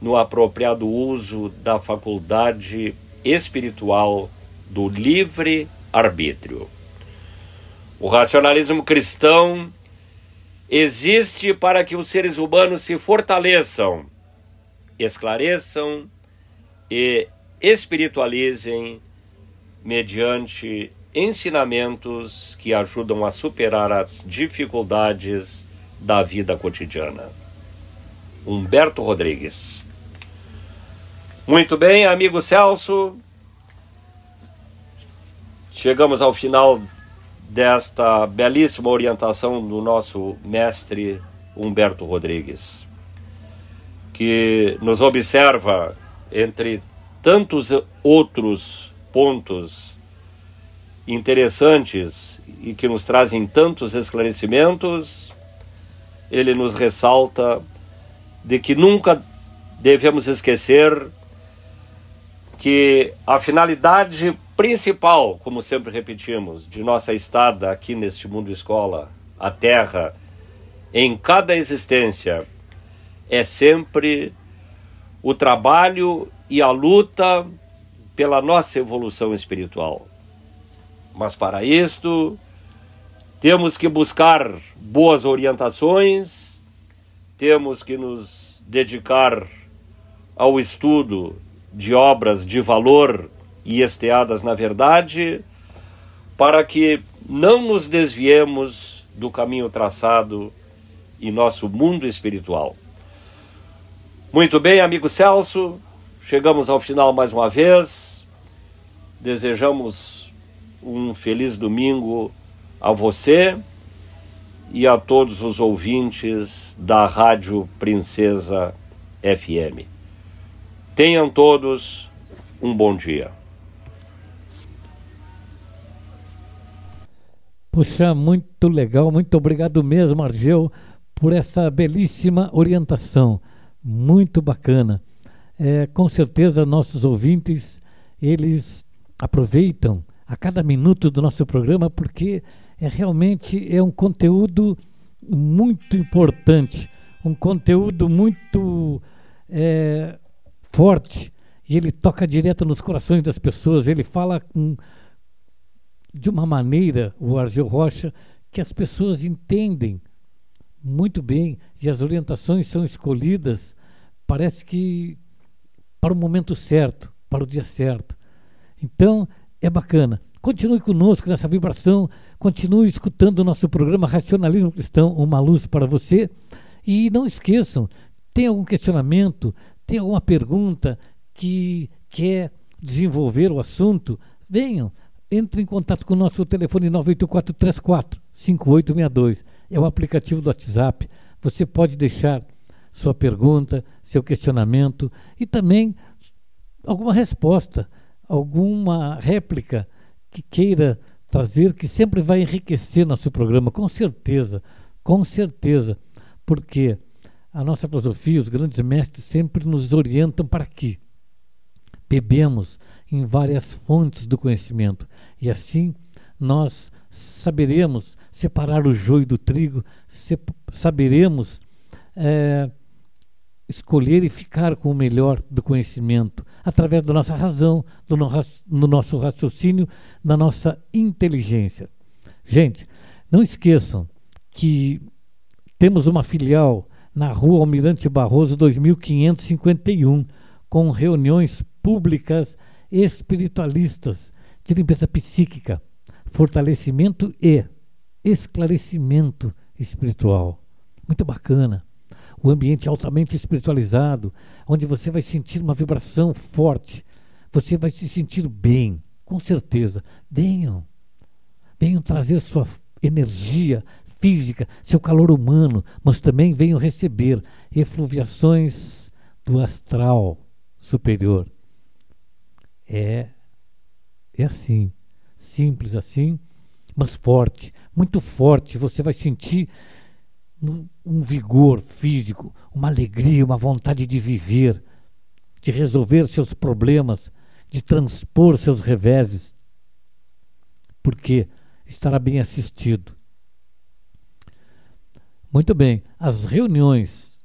no apropriado uso da faculdade espiritual do livre arbítrio. O racionalismo cristão existe para que os seres humanos se fortaleçam, esclareçam e espiritualizem mediante ensinamentos que ajudam a superar as dificuldades da vida cotidiana. Humberto Rodrigues. Muito bem, amigo Celso. Chegamos ao final desta belíssima orientação do nosso mestre Humberto Rodrigues, que nos observa entre tantos outros pontos interessantes e que nos trazem tantos esclarecimentos, ele nos ressalta de que nunca devemos esquecer que a finalidade principal, como sempre repetimos, de nossa estada aqui neste mundo escola, a Terra, em cada existência, é sempre o trabalho e a luta pela nossa evolução espiritual. Mas para isto, temos que buscar boas orientações, temos que nos dedicar ao estudo de obras de valor e esteadas na verdade, para que não nos desviemos do caminho traçado em nosso mundo espiritual. Muito bem, amigo Celso, chegamos ao final mais uma vez. Desejamos um feliz domingo a você e a todos os ouvintes da Rádio Princesa FM. Tenham todos um bom dia. Puxa, muito legal, muito obrigado mesmo, Argel, por essa belíssima orientação. Muito bacana. É, com certeza, nossos ouvintes, eles aproveitam a cada minuto do nosso programa porque é realmente é um conteúdo muito importante, um conteúdo muito é, forte e ele toca direto nos corações das pessoas. Ele fala com, de uma maneira, o Argel Rocha, que as pessoas entendem muito bem e as orientações são escolhidas, parece que para o momento certo, para o dia certo. Então, é bacana. Continue conosco nessa vibração, continue escutando o nosso programa Racionalismo Cristão, uma luz para você. E não esqueçam, tem algum questionamento, tem alguma pergunta que quer desenvolver o assunto, venham, entre em contato com o nosso telefone 98434 5862. É o aplicativo do WhatsApp. Você pode deixar sua pergunta, seu questionamento e também alguma resposta, alguma réplica que queira trazer, que sempre vai enriquecer nosso programa, com certeza, com certeza, porque a nossa filosofia, os grandes mestres sempre nos orientam para que bebemos em várias fontes do conhecimento e assim nós saberemos separar o joio do trigo, saberemos é, escolher e ficar com o melhor do conhecimento, através da nossa razão, do, no, do nosso raciocínio, da nossa inteligência. Gente, não esqueçam que temos uma filial na rua Almirante Barroso 2551, com reuniões públicas espiritualistas de limpeza psíquica, fortalecimento e esclarecimento espiritual. Muito bacana o ambiente altamente espiritualizado, onde você vai sentir uma vibração forte, você vai se sentir bem, com certeza. Venham, venham trazer sua energia física, seu calor humano, mas também venham receber efluviações do astral superior. É, é assim, simples assim, mas forte, muito forte. Você vai sentir um vigor físico, uma alegria, uma vontade de viver, de resolver seus problemas, de transpor seus reveses, porque estará bem assistido. Muito bem, as reuniões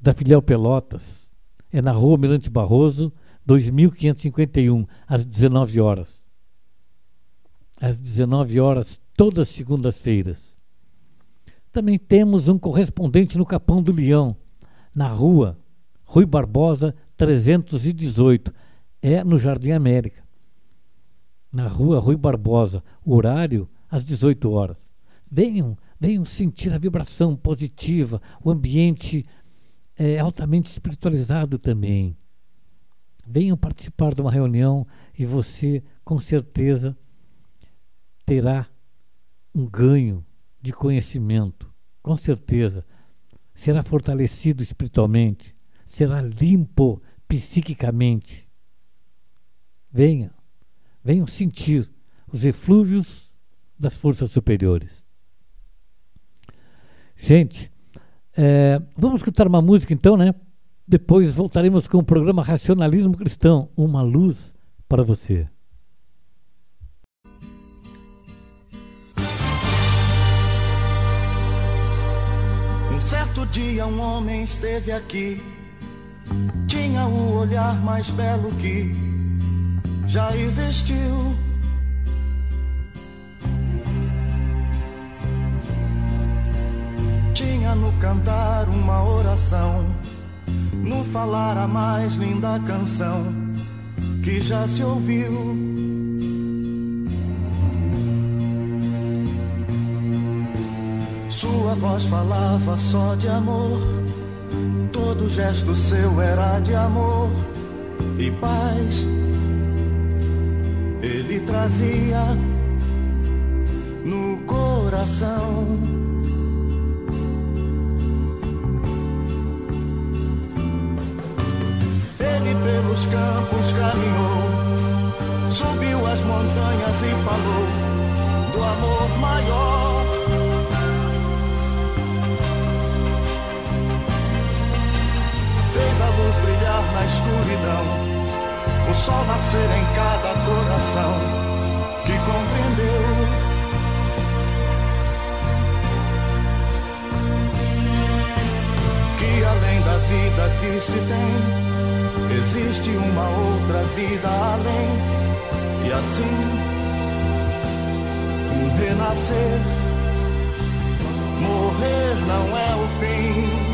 da filial Pelotas é na rua Mirante Barroso, 2551, às 19 horas. Às 19 horas, todas as segundas-feiras. Também temos um correspondente no Capão do Leão, na rua Rui Barbosa 318, é no Jardim América. Na rua Rui Barbosa, horário às 18 horas. Venham, venham sentir a vibração positiva, o ambiente é altamente espiritualizado também. Venham participar de uma reunião e você, com certeza, terá um ganho de conhecimento, com certeza, será fortalecido espiritualmente, será limpo psiquicamente. Venha, venham sentir os eflúvios das forças superiores. Gente, é, vamos escutar uma música então, né? Depois voltaremos com o programa Racionalismo Cristão, uma luz para você. Um certo dia um homem esteve aqui, tinha o olhar mais belo que já existiu. Tinha no cantar uma oração, no falar a mais linda canção que já se ouviu. Sua voz falava só de amor, todo gesto seu era de amor e paz. Ele trazia no coração pelos campos caminhou, subiu as montanhas e falou do amor maior. Fez a luz brilhar na escuridão, o sol nascer em cada coração que compreendeu além da vida que se tem, existe uma outra vida além. E assim, um renascer, morrer não é o fim.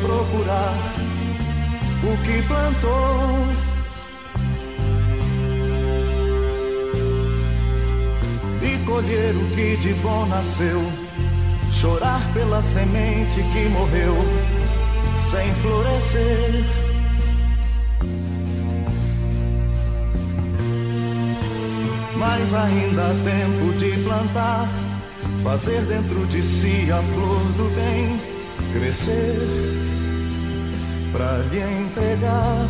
Procurar o que plantou. E colher o que de bom nasceu, chorar pela semente que morreu sem florescer. mas ainda há tempo de plantar, fazer dentro de si a flor do bem crescer, para lhe entregar.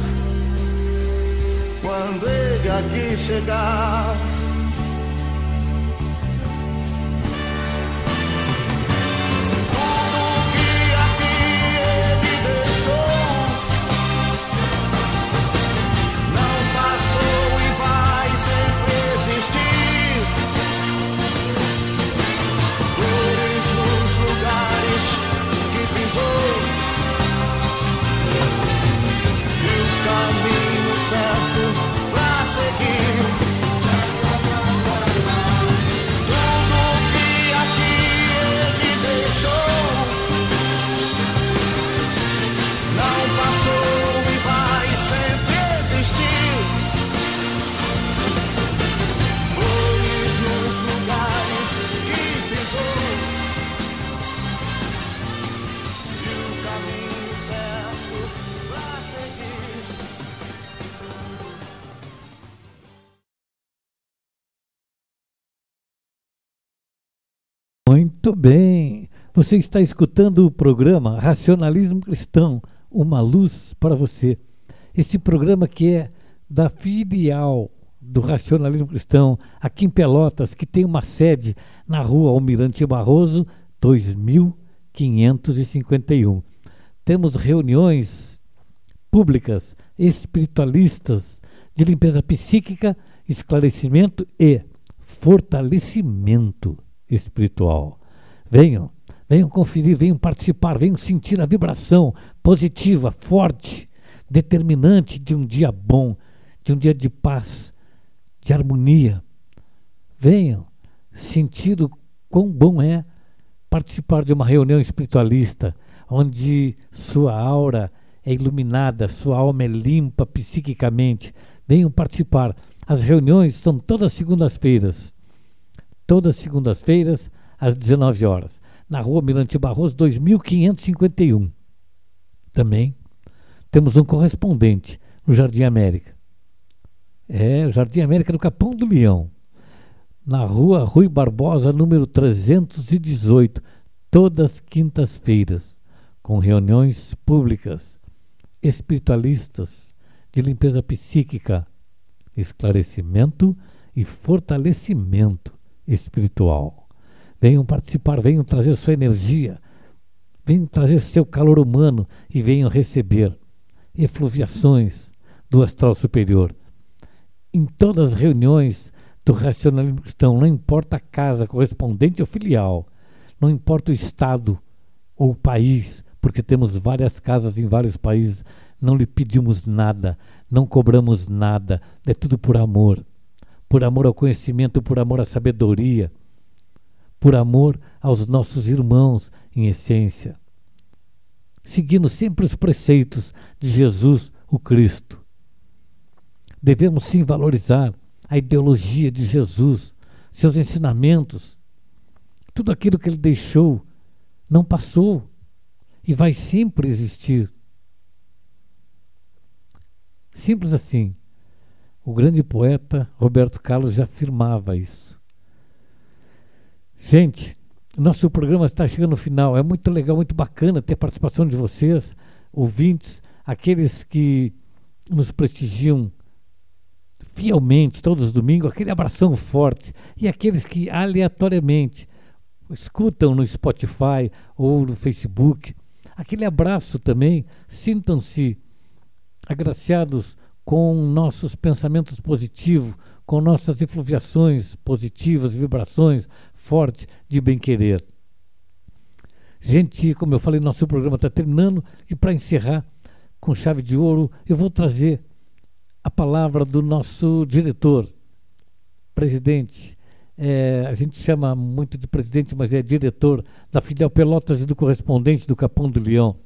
Quando ele aqui chegar, Muito bem. Você está escutando o programa Racionalismo Cristão, uma luz para você. Esse programa que é da filial do Racionalismo Cristão, aqui em Pelotas, que tem uma sede na rua Almirante Barroso, 2551. Temos reuniões públicas, espiritualistas, de limpeza psíquica, esclarecimento e fortalecimento espiritual. Venham, venham conferir, venham participar, venham sentir a vibração positiva, forte, determinante de um dia bom, de um dia de paz, de harmonia. Venham sentir o quão bom é participar de uma reunião espiritualista, onde sua aura é iluminada, sua alma é limpa psiquicamente. Venham participar. As reuniões são todas segundas-feiras. Todas segundas-feiras, às 19 horas, na rua Mirante Barroso, 2551. Também temos um correspondente no Jardim América. É, o Jardim América do Capão do Leão, na rua Rui Barbosa, número 318, todas quintas-feiras, com reuniões públicas, espiritualistas, de limpeza psíquica, esclarecimento e fortalecimento espiritual. Venham participar, venham trazer sua energia, venham trazer seu calor humano e venham receber efluviações do astral superior. Em todas as reuniões do racionalismo cristão, não importa a casa correspondente ou filial, não importa o estado ou o país, porque temos várias casas em vários países, não lhe pedimos nada, não cobramos nada, é tudo por amor. Por amor ao conhecimento, por amor à sabedoria, por amor aos nossos irmãos em essência. Seguindo sempre os preceitos de Jesus, o Cristo. Devemos sim valorizar a ideologia de Jesus, seus ensinamentos, tudo aquilo que ele deixou não passou e vai sempre existir. Simples assim. O grande poeta Roberto Carlos já afirmava isso. Gente, nosso programa está chegando no final. É muito legal, muito bacana ter a participação de vocês, ouvintes, aqueles que nos prestigiam fielmente todos os domingos, aquele abração forte, e aqueles que aleatoriamente escutam no Spotify ou no Facebook. Aquele abraço também, sintam-se agraciados com nossos pensamentos positivos, com nossas influenciações positivas, vibrações fortes de bem-querer. Gente, como eu falei, nosso programa está terminando e para encerrar com chave de ouro, eu vou trazer a palavra do nosso diretor, presidente. É, a gente chama muito de presidente, mas é diretor da filial Pelotas e do correspondente do Capão do Leão.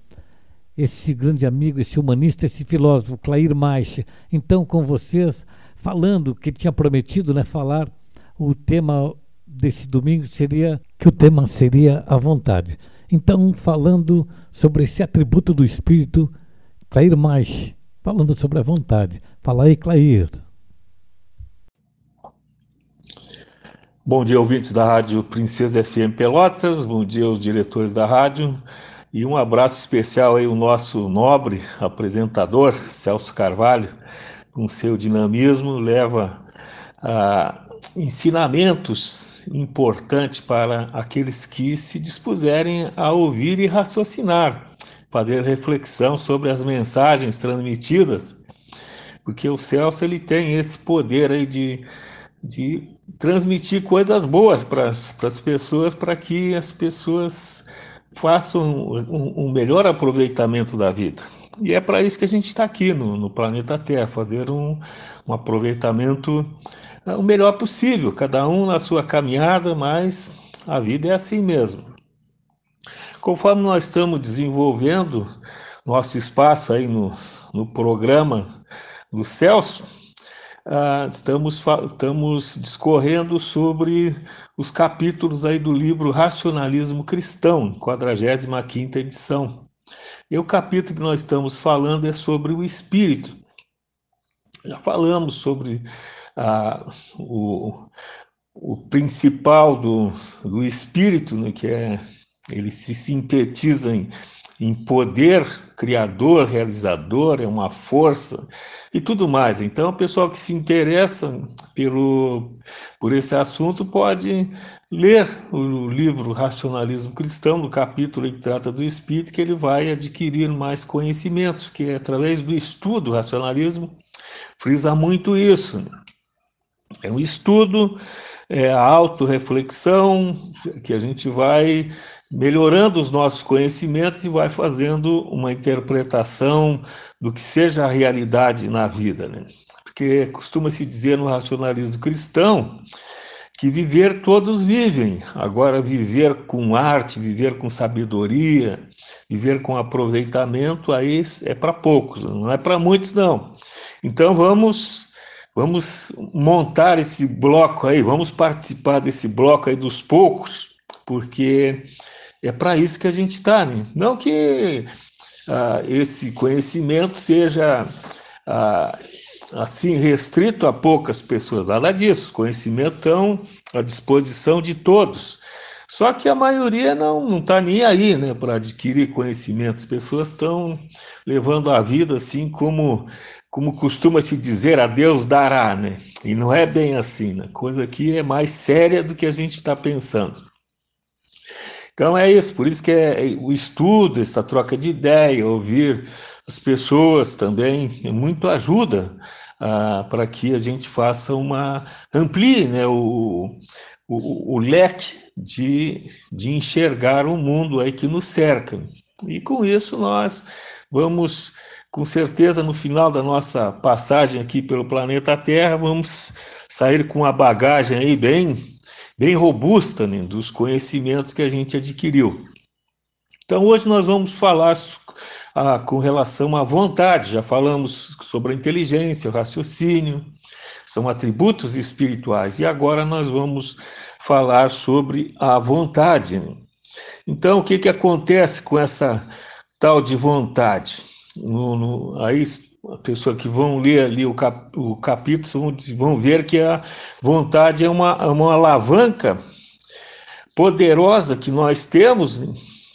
Esse grande amigo, esse humanista, esse filósofo, Clair Maiche. Então, com vocês, falando que tinha prometido né, falar, o tema desse domingo seria que o tema seria a vontade. Então, falando sobre esse atributo do espírito, Clair Maiche, falando sobre a vontade. Fala aí, Clair. Bom dia, ouvintes da Rádio Princesa FM Pelotas, bom dia aos diretores da rádio e um abraço especial aí ao nosso nobre apresentador, Celso Carvalho, com seu dinamismo, leva a ensinamentos importantes para aqueles que se dispuserem a ouvir e raciocinar, fazer reflexão sobre as mensagens transmitidas porque o Celso ele tem esse poder aí de, de transmitir coisas boas para as pessoas, para que as pessoas façam um, um, melhor aproveitamento da vida. E é para isso que a gente está aqui no, no, planeta Terra, fazer um, um aproveitamento o melhor possível, cada um na sua caminhada, mas a vida é assim mesmo. Conforme nós estamos desenvolvendo nosso espaço aí no, no programa do Celso, ah, estamos, estamos discorrendo sobre os capítulos aí do livro Racionalismo Cristão, 45ª edição. E o capítulo que nós estamos falando é sobre o espírito. Já falamos sobre ah, o, o principal do, do espírito, né, que é ele se sintetiza em em poder criador, realizador, é uma força e tudo mais. Então, o pessoal que se interessa pelo, por esse assunto pode ler o livro Racionalismo Cristão, no capítulo que trata do espírito, que ele vai adquirir mais conhecimentos, que é através do estudo do racionalismo frisa muito isso. Né? É um estudo, é a autorreflexão, que a gente vai melhorando os nossos conhecimentos e vai fazendo uma interpretação do que seja a realidade na vida. Né? Porque costuma-se dizer no racionalismo cristão que viver todos vivem, agora viver com arte, viver com sabedoria, viver com aproveitamento, aí é para poucos, não é para muitos não. Então vamos vamos montar esse bloco aí, vamos participar desse bloco aí dos poucos, porque é para isso que a gente está, né? Não que ah, esse conhecimento seja ah, assim restrito a poucas pessoas, nada disso. Conhecimento estão à disposição de todos. Só que a maioria não está nem aí né, para adquirir conhecimento. As pessoas estão levando a vida assim como como costuma se dizer, a Deus dará, né? E não é bem assim, né? Coisa que é mais séria do que a gente está pensando. Então é isso, por isso que é, é o estudo, essa troca de ideia, ouvir as pessoas também, é muito ajuda ah, para que a gente faça uma. amplie né, o, o, o, leque de, de enxergar o mundo aí que nos cerca. E com isso nós vamos, com certeza, no final da nossa passagem aqui pelo planeta Terra, vamos sair com uma bagagem aí bem, bem robusta né, dos conhecimentos que a gente adquiriu. Então hoje nós vamos falar com relação à vontade. Já falamos sobre a inteligência, o raciocínio, são atributos espirituais. E agora nós vamos falar sobre a vontade. Então, o que, que acontece com essa tal de vontade? No, no, aí a pessoa que vão ler ali o, cap, o capítulo vão, ver que a vontade é uma, é uma alavanca poderosa que nós temos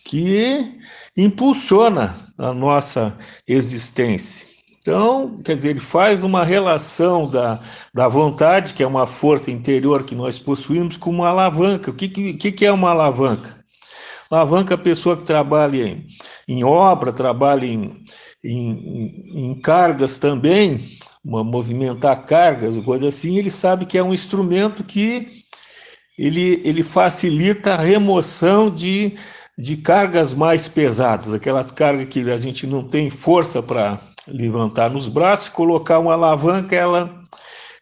que impulsiona a nossa existência. Então, quer dizer, ele faz uma relação da, da vontade, que é uma força interior que nós possuímos, com uma alavanca. O que, que, que é uma alavanca? Alavanca é a pessoa que trabalha em, em obra, trabalha em, em, em cargas também, movimentar cargas, coisa assim, ele sabe que é um instrumento que ele, ele facilita a remoção de de cargas mais pesadas, aquelas cargas que a gente não tem força para levantar nos braços, colocar uma alavanca, ela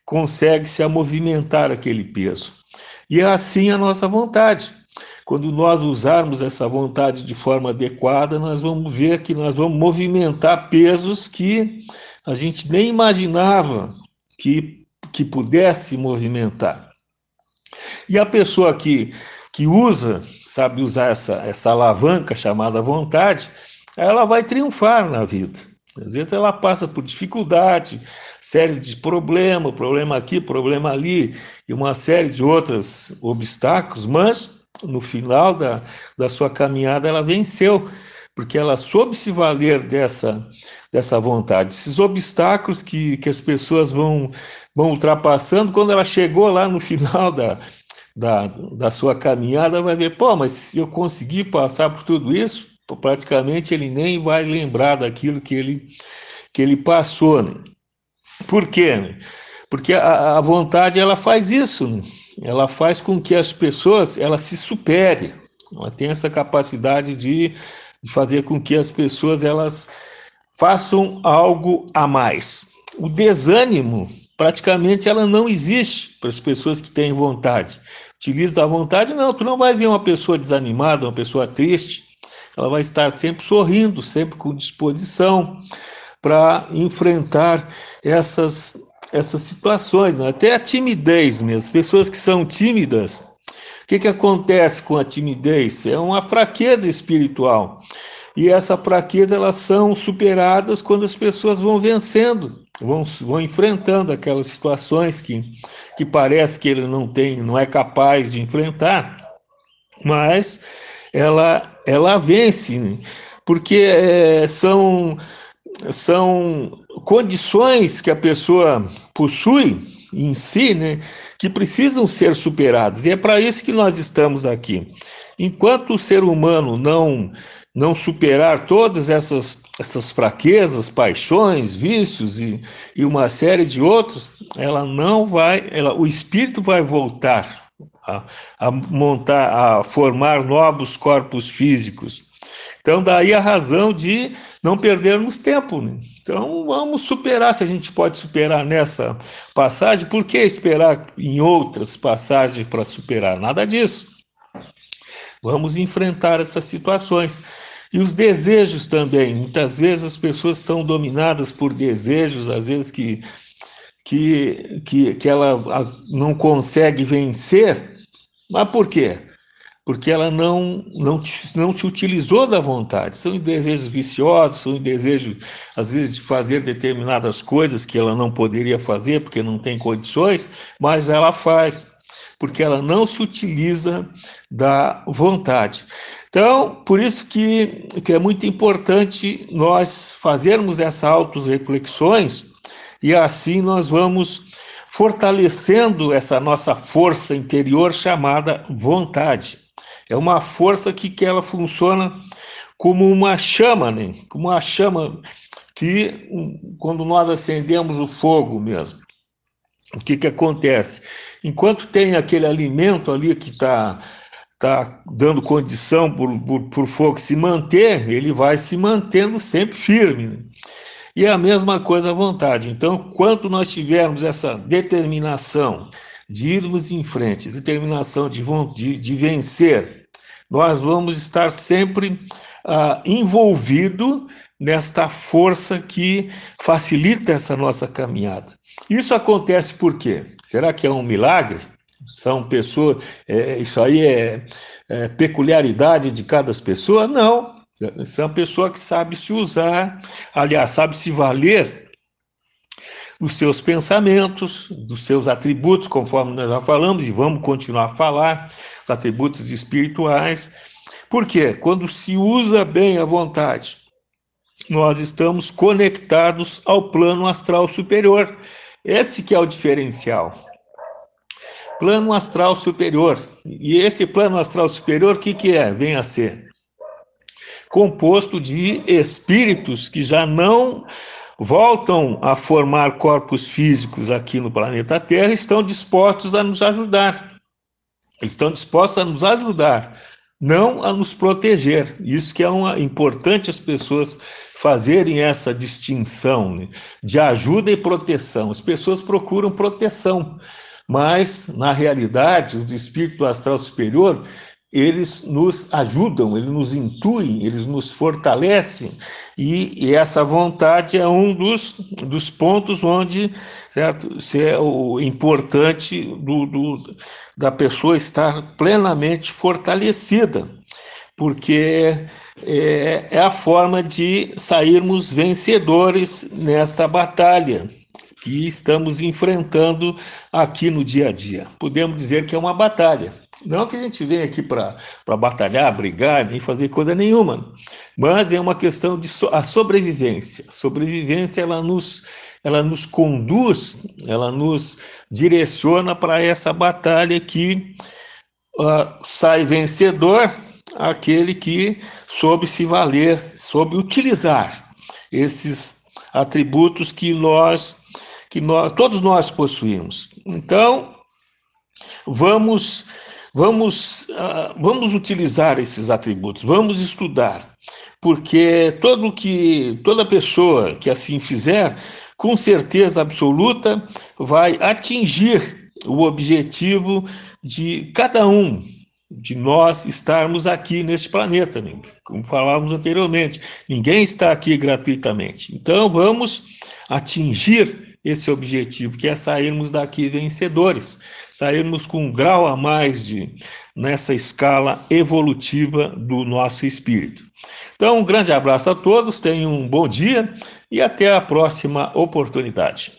consegue se movimentar aquele peso. E é assim a nossa vontade. Quando nós usarmos essa vontade de forma adequada, nós vamos ver que nós vamos movimentar pesos que a gente nem imaginava que, que pudesse movimentar. E a pessoa que que usa, sabe usar essa, essa alavanca chamada vontade, ela vai triunfar na vida. Às vezes ela passa por dificuldade, série de problemas, problema aqui, problema ali, e uma série de outros obstáculos, mas no final da, da sua caminhada ela venceu, porque ela soube se valer dessa, dessa vontade. Esses obstáculos que, que as pessoas vão, vão ultrapassando, quando ela chegou lá no final da, da, da sua caminhada, vai ver, pô, mas se eu conseguir passar por tudo isso, praticamente ele nem vai lembrar daquilo que ele, que ele passou. Né? Por quê? Porque a, a, vontade ela faz isso, né? Ela faz com que as pessoas ela se supere, ela tem essa capacidade de, fazer com que as pessoas elas façam algo a mais. O desânimo praticamente ela não existe para as pessoas que têm vontade. Utiliza a vontade, não, tu não vai ver uma pessoa desanimada, uma pessoa triste, ela vai estar sempre sorrindo, sempre com disposição para enfrentar essas, essas situações, né? até a timidez mesmo, pessoas que são tímidas, o que, que acontece com a timidez? É uma fraqueza espiritual. E essa fraqueza elas são superadas quando as pessoas vão vencendo vão, vão enfrentando aquelas situações que, que parece que ele não tem, não é capaz de enfrentar, mas ela, ela vence, né? porque é, são, são condições que a pessoa possui em si, né, que precisam ser superadas. E é para isso que nós estamos aqui. Enquanto o ser humano não não superar todas essas, essas fraquezas, paixões, vícios e, e uma série de outros, ela não vai, ela, o espírito vai voltar a, a montar, a formar novos corpos físicos. Então, daí a razão de não perdermos tempo. Né? Então, vamos superar, se a gente pode superar nessa passagem, por que esperar em outras passagens para superar? Nada disso. Vamos enfrentar essas situações. E os desejos também. Muitas vezes as pessoas são dominadas por desejos, às vezes que, que, que, que ela não consegue vencer. Mas por quê? Porque ela não, não, não se utilizou da vontade. São desejos viciosos, são desejos, às vezes, de fazer determinadas coisas que ela não poderia fazer porque não tem condições, mas ela faz porque ela não se utiliza da vontade. Então, por isso que, que é muito importante nós fazermos essas auto-reflexões e assim nós vamos fortalecendo essa nossa força interior chamada vontade. É uma força que, que ela funciona como uma chama, né? como uma chama que, quando nós acendemos o fogo mesmo, o que, que acontece? Enquanto tem aquele alimento ali que está tá dando condição para o fogo se manter, ele vai se mantendo sempre firme. Né? E a mesma coisa a vontade. Então, quanto nós tivermos essa determinação de irmos em frente, determinação de, de, de vencer, nós vamos estar sempre ah, envolvido nesta força que facilita essa nossa caminhada. Isso acontece por quê? Será que é um milagre? São pessoas, é, isso aí é, é peculiaridade de cada pessoa? Não. São uma pessoa que sabe se usar, aliás, sabe se valer dos seus pensamentos, dos seus atributos, conforme nós já falamos, e vamos continuar a falar, os atributos espirituais. Por quê? Quando se usa bem a vontade, nós estamos conectados ao plano astral superior. Esse que é o diferencial. Plano astral superior. E esse plano astral superior, o que, que é? Vem a ser composto de espíritos que já não voltam a formar corpos físicos aqui no planeta Terra, estão dispostos a nos ajudar. Estão dispostos a nos ajudar, não a nos proteger. Isso que é uma, importante as pessoas fazerem essa distinção né, de ajuda e proteção. As pessoas procuram proteção, mas na realidade, os espíritos do astral superior, eles nos ajudam, eles nos intuem, eles nos fortalecem, e, e, essa vontade é um dos, dos pontos onde certo, se é o importante do, do, da pessoa estar plenamente fortalecida, porque é, é a forma de sairmos vencedores nesta batalha que estamos enfrentando aqui no dia a dia. Podemos dizer que é uma batalha. Não que a gente venha aqui para batalhar, brigar, nem fazer coisa nenhuma, mas é uma questão de so, a sobrevivência. A sobrevivência ela nos, ela nos conduz, ela nos direciona para essa batalha que uh, sai vencedor aquele que soube se valer, soube utilizar esses atributos que nós, que nós, todos nós possuímos. Então, vamos Vamos, uh, vamos utilizar esses atributos, vamos estudar, porque todo que, toda pessoa que assim fizer, com certeza absoluta, vai atingir o objetivo de cada um de nós estarmos aqui neste planeta, né? como falávamos anteriormente. Ninguém está aqui gratuitamente. Então, vamos atingir esse objetivo, que é sairmos daqui vencedores, sairmos com um grau a mais de nessa escala evolutiva do nosso espírito. Então, um grande abraço a todos, tenham um bom dia e até a próxima oportunidade.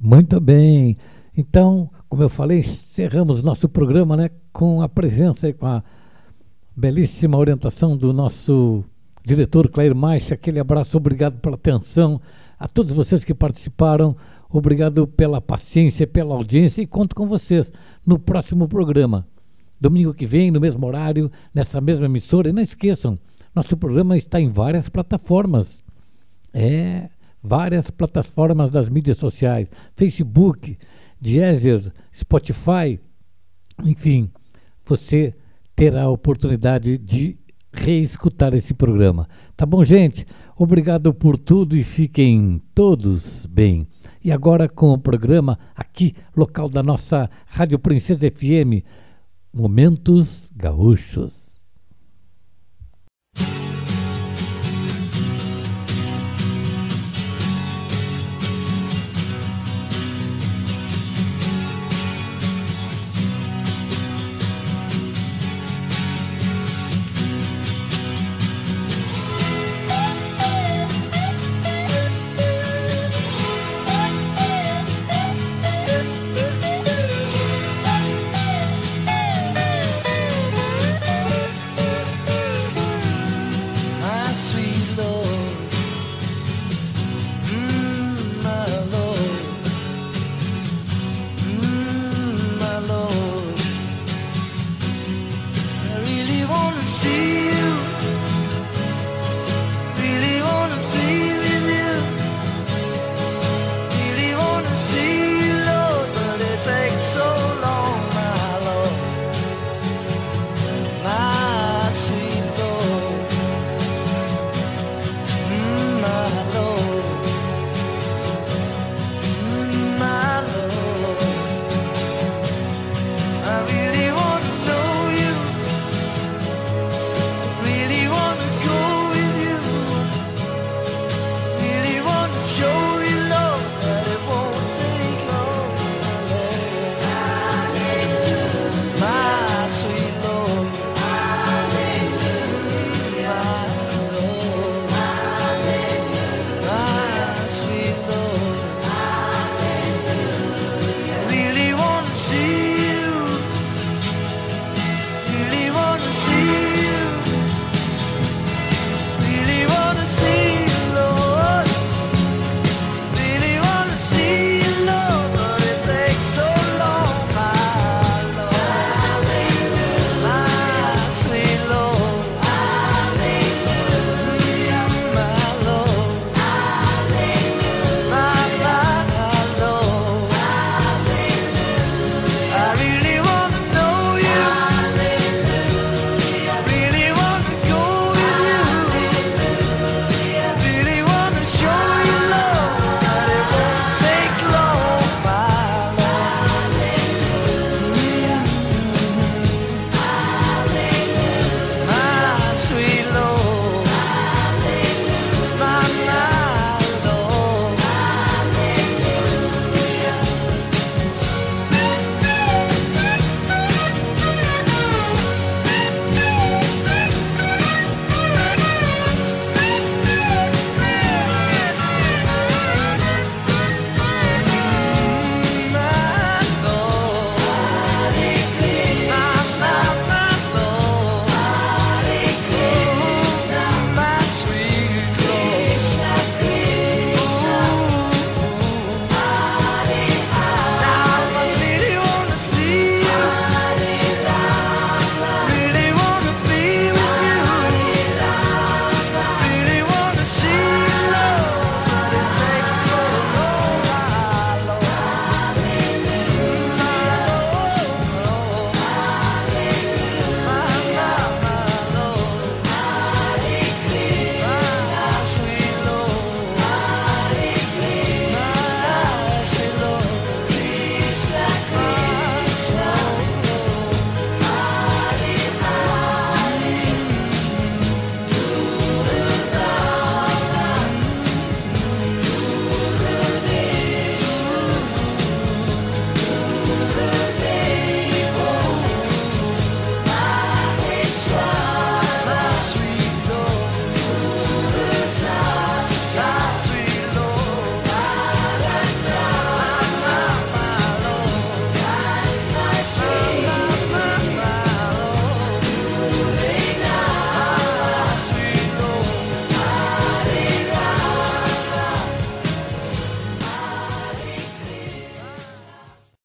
Muito bem. Então, como eu falei, encerramos nosso programa né, com a presença e com a belíssima orientação do nosso diretor Clair Maixa. Aquele abraço, obrigado pela atenção. A todos vocês que participaram, obrigado pela paciência, pela audiência e conto com vocês no próximo programa. Domingo que vem, no mesmo horário, nessa mesma emissora. E não esqueçam, nosso programa está em várias plataformas. É, várias plataformas das mídias sociais: Facebook, Deezer, Spotify. Enfim, você terá a oportunidade de reescutar esse programa. Tá bom, gente? Obrigado por tudo e fiquem todos bem. E agora com o programa aqui, local da nossa Rádio Princesa FM, Momentos Gaúchos.